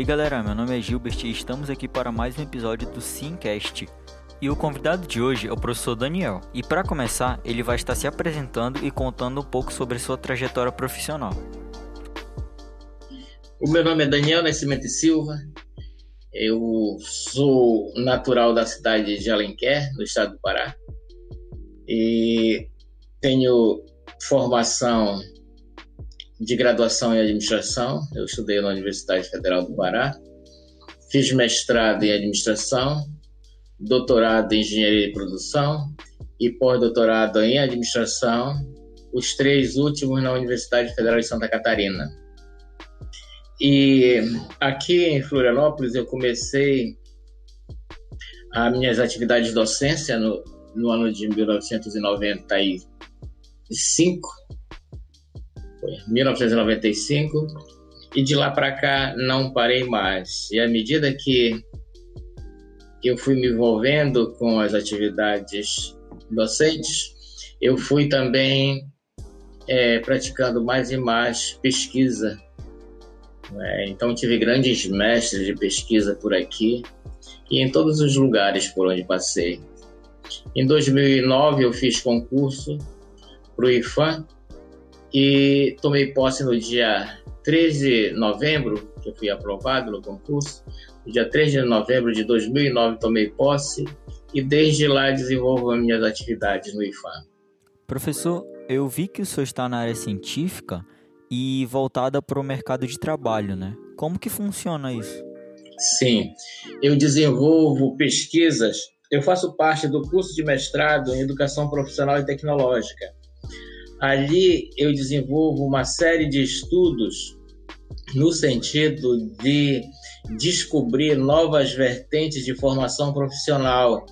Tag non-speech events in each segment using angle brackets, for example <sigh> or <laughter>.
Aí galera, meu nome é Gilbert e estamos aqui para mais um episódio do Simcast. E o convidado de hoje é o professor Daniel. E para começar, ele vai estar se apresentando e contando um pouco sobre sua trajetória profissional. O meu nome é Daniel Nascimento Silva. Eu sou natural da cidade de Alenquer, no estado do Pará. E tenho formação de graduação em administração. Eu estudei na Universidade Federal do Pará. Fiz mestrado em administração, doutorado em engenharia de produção e pós-doutorado em administração, os três últimos na Universidade Federal de Santa Catarina. E aqui em Florianópolis eu comecei as minhas atividades de docência no, no ano de 1995 foi 1995, e de lá para cá não parei mais. E à medida que eu fui me envolvendo com as atividades docentes, eu fui também é, praticando mais e mais pesquisa. É, então tive grandes mestres de pesquisa por aqui e em todos os lugares por onde passei. Em 2009 eu fiz concurso para o IFAM e tomei posse no dia 13 de novembro, que eu fui aprovado no concurso. No dia 3 de novembro de 2009 tomei posse e desde lá desenvolvo as minhas atividades no IFAM. Professor, eu vi que o senhor está na área científica e voltada para o mercado de trabalho, né? Como que funciona isso? Sim, eu desenvolvo pesquisas. Eu faço parte do curso de mestrado em Educação Profissional e Tecnológica Ali eu desenvolvo uma série de estudos no sentido de descobrir novas vertentes de formação profissional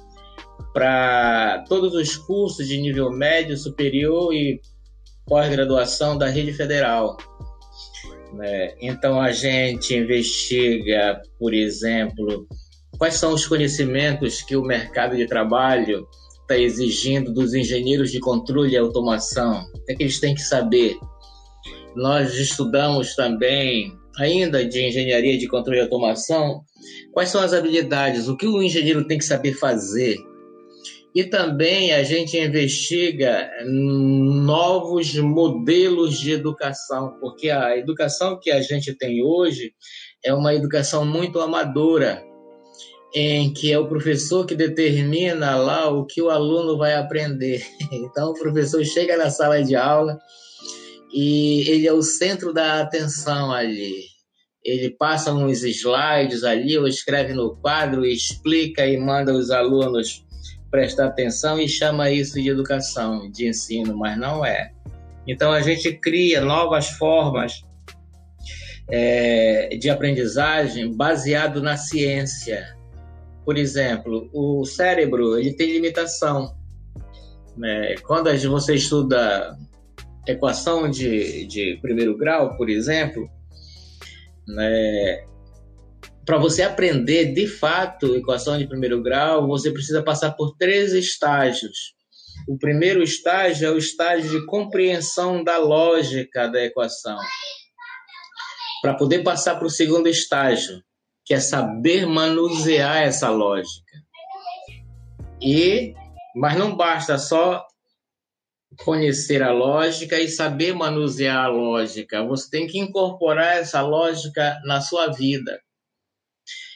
para todos os cursos de nível médio, superior e pós-graduação da rede federal. Né? Então a gente investiga, por exemplo, quais são os conhecimentos que o mercado de trabalho está exigindo dos engenheiros de controle e automação? O que, é que eles têm que saber? Nós estudamos também, ainda de engenharia de controle e automação, quais são as habilidades, o que o engenheiro tem que saber fazer. E também a gente investiga novos modelos de educação, porque a educação que a gente tem hoje é uma educação muito amadora em que é o professor que determina lá o que o aluno vai aprender. <laughs> Então, o professor chega na sala de aula e ele é o centro da atenção ali. Ele passa uns slides ali, ou escreve no quadro, explica e manda os alunos prestar atenção e chama isso de educação, de ensino, mas não é. Então, a gente cria novas formas é, de aprendizagem baseado na ciência por exemplo, o cérebro ele tem limitação. Né? Quando você estuda equação de, de primeiro grau, por exemplo, né? para você aprender de fato equação de primeiro grau, você precisa passar por três estágios. O primeiro estágio é o estágio de compreensão da lógica da equação. Para poder passar para o segundo estágio, que é saber manusear essa lógica. E mas não basta só conhecer a lógica e saber manusear a lógica. Você tem que incorporar essa lógica na sua vida.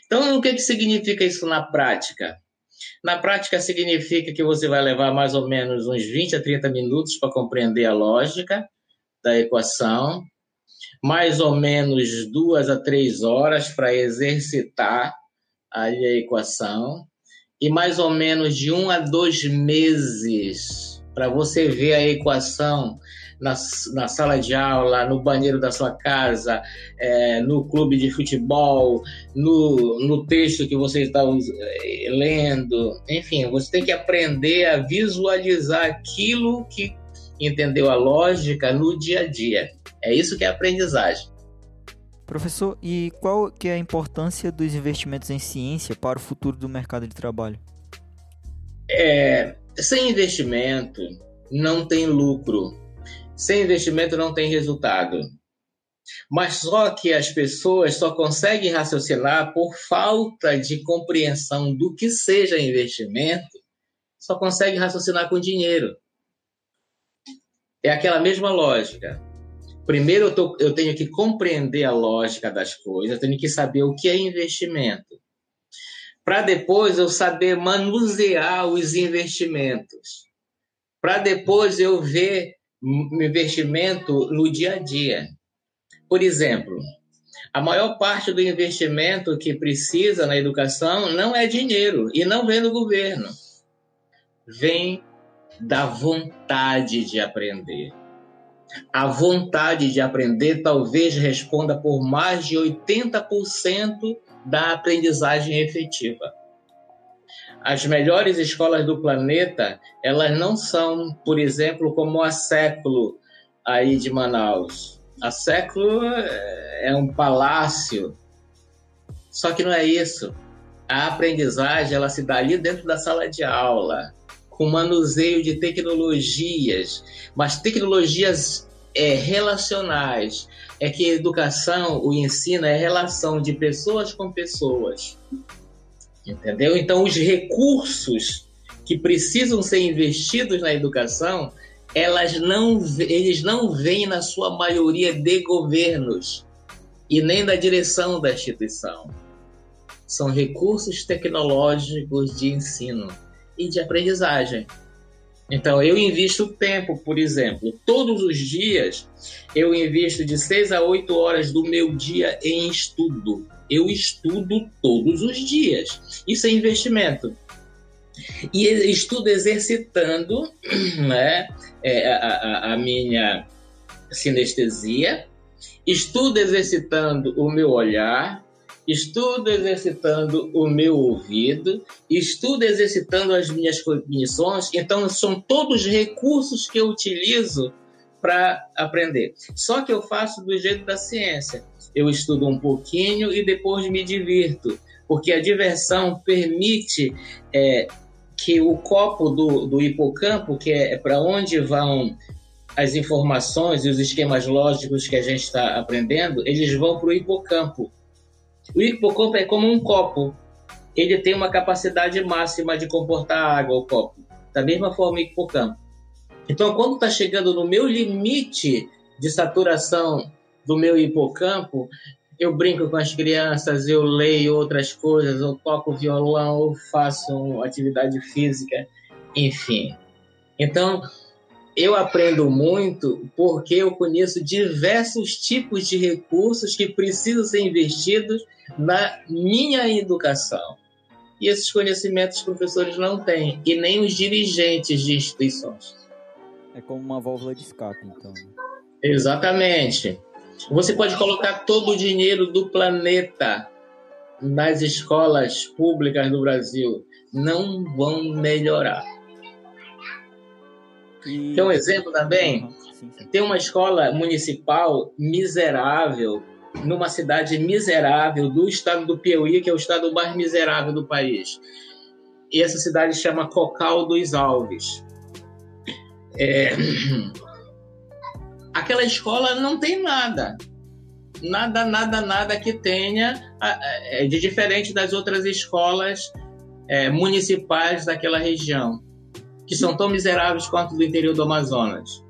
Então, o que, que significa isso na prática? Na prática, significa que você vai levar mais ou menos uns 20 a 30 minutos para compreender a lógica da equação, mais ou menos duas a três horas para exercitar a equação e mais ou menos de um a dois meses para você ver a equação na, na, sala de aula, no banheiro da sua casa, é, no clube de futebol, no, no texto que você está é, lendo. Enfim, você tem que aprender a visualizar aquilo que entendeu a lógica no dia a dia. É isso que é aprendizagem. Professor, e qual que é a importância dos investimentos em ciência para o futuro do mercado de trabalho? É, sem investimento não tem lucro. Sem investimento não tem resultado. Mas só que as pessoas só conseguem raciocinar por falta de compreensão do que seja investimento, só conseguem raciocinar com dinheiro. É aquela mesma lógica. Primeiro eu, tô, eu tenho que compreender a lógica das coisas, eu tenho que saber o que é investimento. Para depois eu saber manusear os investimentos. Para depois eu ver investimento no dia a dia. Por exemplo, a maior parte do investimento que precisa na educação não é dinheiro e não vem do governo. Vem da vontade de aprender. A vontade de aprender talvez responda por mais de 80% da aprendizagem efetiva. As melhores escolas do planeta, elas não são, por exemplo, como a Século aí de Manaus. A Século é um palácio. Só que não é isso. A aprendizagem, ela se dá ali dentro da sala de aula com manuseio de tecnologias, mas tecnologias é, relacionais. É que a educação, o ensino é relação de pessoas com pessoas. Entendeu? Então, os recursos que precisam ser investidos na educação, elas não, eles não vêm, na sua maioria, de governos e nem da direção da instituição. São recursos tecnológicos de ensino e de aprendizagem. Então, eu invisto tempo, por exemplo, todos os dias eu invisto de 6 a 8 horas do meu dia em estudo. Eu estudo todos os dias. Isso é investimento. E estudo exercitando <clears throat> né, é, a, a, a minha sinestesia, estudo exercitando o meu olhar, estudo exercitando o meu ouvido, estudo exercitando as minhas cognições. Então, são todos recursos que eu utilizo para aprender. Só que eu faço do jeito da ciência. Eu estudo um pouquinho e depois me divirto, porque a diversão permite é, que o copo do, do hipocampo, que é para onde vão as informações e os esquemas lógicos que a gente está aprendendo, eles vão para o hipocampo. O hipocampo é como um copo. Ele tem uma capacidade máxima de comportar água, o copo. Da mesma forma, o hipocampo. Então, quando está chegando no meu limite de saturação do meu hipocampo, eu brinco com as crianças, eu leio outras coisas, eu toco violão, eu faço atividade física, enfim. Então, eu aprendo muito porque eu conheço diversos tipos de recursos que precisam ser investidos na minha educação. E esses conhecimentos os professores não têm, e nem os dirigentes de instituições. É como uma válvula de escape, então. Exatamente. Você pode colocar todo o dinheiro do planeta nas escolas públicas do Brasil, não vão melhorar. Tem um exemplo também. Uhum. Tem uma escola municipal miserável numa cidade miserável do estado do Piauí, que é o estado mais miserável do país. E essa cidade chama Cocal dos Alves. É... <clears throat> Aquela escola não tem nada. Nada, nada, nada que tenha é, de diferente das outras escolas é, municipais daquela região, que são tão miseráveis quanto do interior do Amazonas.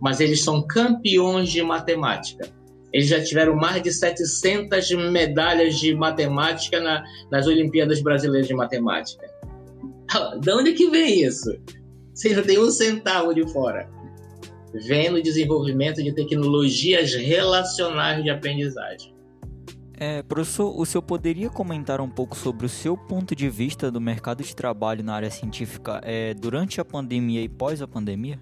Mas eles são campeões de matemática eles já tiveram mais de 700 medalhas de matemática na, nas Olimpíadas Brasileiras de Matemática. De onde que vem isso? Você não tem um centavo de fora. Vem no desenvolvimento de tecnologias relacionais de aprendizagem. É, professor, o senhor poderia comentar um pouco sobre o seu ponto de vista do mercado de trabalho na área científica é, durante a pandemia e pós a pandemia?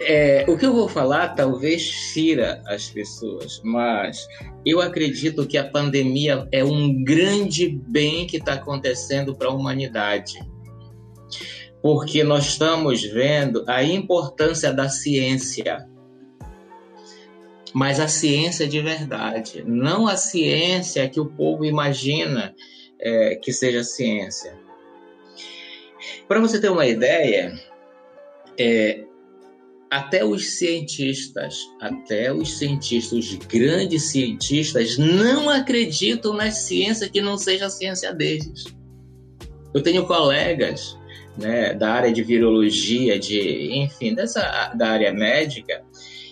É, o que eu vou falar talvez fira as pessoas, mas eu acredito que a pandemia é um grande bem que está acontecendo para a humanidade. Porque nós estamos vendo a importância da ciência. Mas a ciência de verdade, não a ciência que o povo imagina é, que seja ciência. Para você ter uma ideia, é, até os cientistas, até os cientistas, os grandes cientistas, não acreditam na ciência que não seja a ciência deles. Eu tenho colegas né, da área de virologia, de, enfim, dessa da área médica,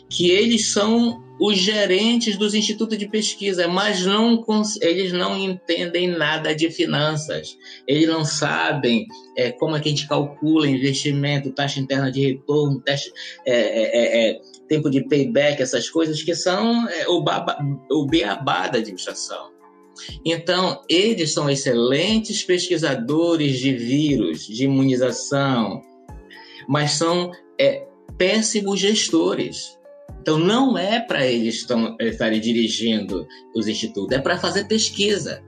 que eles são os gerentes dos institutos de pesquisa, mas não, eles não entendem nada de finanças. Eles não sabem é, como é que a gente calcula investimento, taxa interna de retorno, taxa, é, é, é, é tempo de payback, essas coisas que são é, o, baba, o beabá da administração. Então, eles são excelentes pesquisadores de vírus, de imunização, mas são péssimos gestores então, não é para eles estarem dirigindo os institutos, é para fazer pesquisa.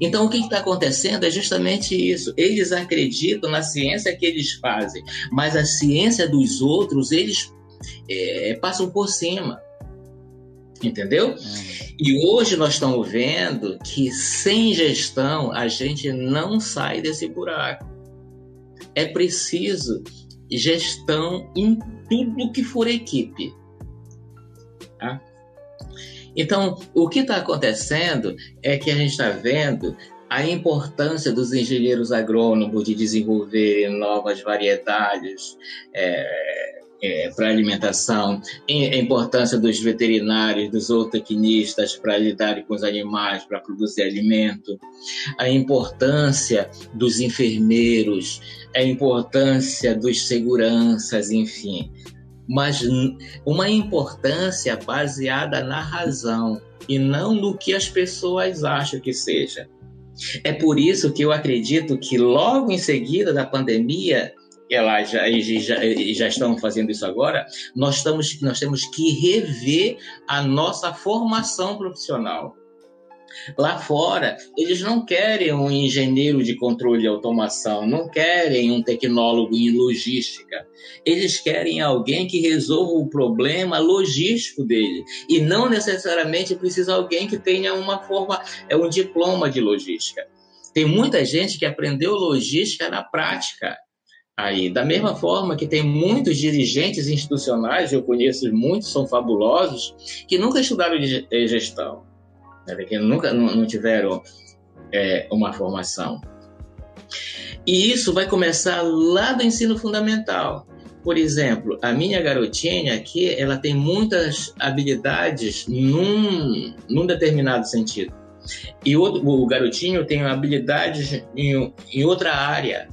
Então, o que está acontecendo é justamente isso. Eles acreditam na ciência que eles fazem, mas a ciência dos outros, eles é, passam por cima. Entendeu? Uhum. E hoje nós estamos vendo que sem gestão a gente não sai desse buraco. É preciso gestão em tudo que for equipe. Tá? Então, o que está acontecendo é que a gente está vendo a importância dos engenheiros agrônomos de desenvolver novas variedades é, é, para alimentação, a importância dos veterinários, dos zootecnistas para lidarem com os animais, para produzir alimento, a importância dos enfermeiros, a importância dos seguranças, enfim mas uma importância baseada na razão e não no que as pessoas acham que seja. É por isso que eu acredito que logo em seguida da pandemia, ela já, já, já estão fazendo isso agora, nós, estamos, nós temos que rever a nossa formação profissional. Lá fora, eles não querem um engenheiro de controle e automação, não querem um tecnólogo em logística. Eles querem alguém que resolva o problema logístico dele. E não necessariamente precisa alguém que tenha uma forma, é um diploma de logística. Tem muita gente que aprendeu logística na prática. Aí, da mesma forma que tem muitos dirigentes institucionais, eu conheço muitos, são fabulosos, que nunca estudaram gestão né, que nunca não, não tiveram é, uma formação. E isso vai começar lá do ensino fundamental. Por exemplo, a minha garotinha aqui, ela tem muitas habilidades num, num determinado sentido. E outro, o garotinho tem habilidades em, em outra área.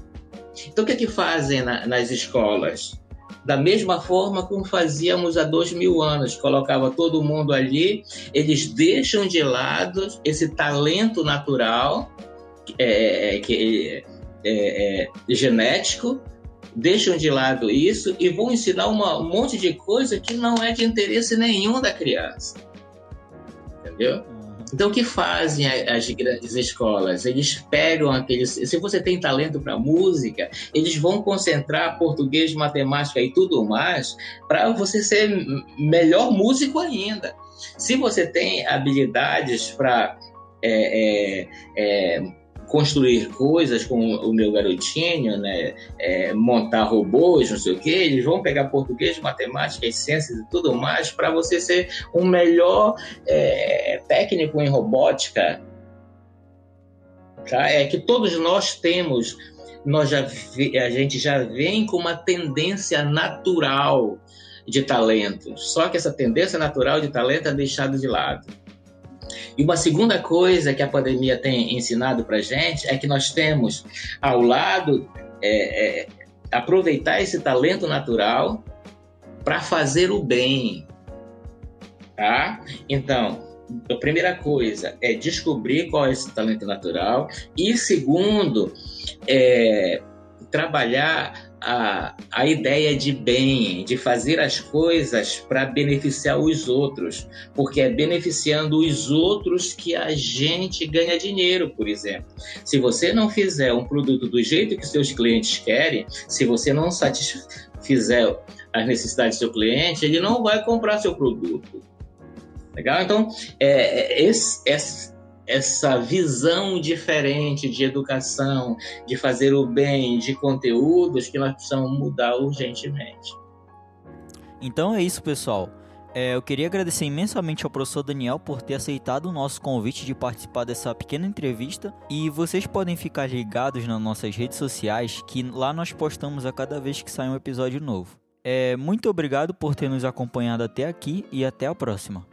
Então, o que é que fazem na, nas escolas? Da mesma forma como fazíamos há dois mil anos, colocava todo mundo ali, eles deixam de lado esse talento natural, é, é que, é, é, genético, deixam de lado isso e vão ensinar uma, um monte de coisa que não é de interesse nenhum da criança. Entendeu? Então, o que fazem as grandes escolas? Eles pegam aqueles. Se você tem talento para música, eles vão concentrar português, matemática e tudo mais para você ser melhor músico ainda. Se você tem habilidades para é, é, é, construir coisas com o meu garotinho, né? É, montar robôs, não sei o quê, eles vão pegar português, matemática, ciências e tudo mais para você ser um melhor é, técnico em robótica. Tá? É que todos nós temos, nós já a gente já vem com uma tendência natural de talento. Só que essa tendência natural de talento é deixada de lado. E uma segunda coisa que a pandemia tem ensinado para gente é que nós temos ao lado é, é, aproveitar esse talento natural para fazer o bem, tá? Então, a primeira coisa é descobrir qual é esse talento natural e segundo é trabalhar a, a ideia de bem, de fazer as coisas para beneficiar os outros, porque é beneficiando os outros que a gente ganha dinheiro, por exemplo. Se você não fizer um produto do jeito que seus clientes querem, se você não satisfizer as necessidades do seu cliente, ele não vai comprar seu produto. Legal? Então, é, é esse, esse essa visão diferente de educação, de fazer o bem, de conteúdos que nós precisamos mudar urgentemente. Então é isso, pessoal. É, eu queria agradecer imensamente ao professor Daniel por ter aceitado o nosso convite de participar dessa pequena entrevista. E vocês podem ficar ligados nas nossas redes sociais, que lá nós postamos a cada vez que sai um episódio novo. É, muito obrigado por ter nos acompanhado até aqui e até a próxima.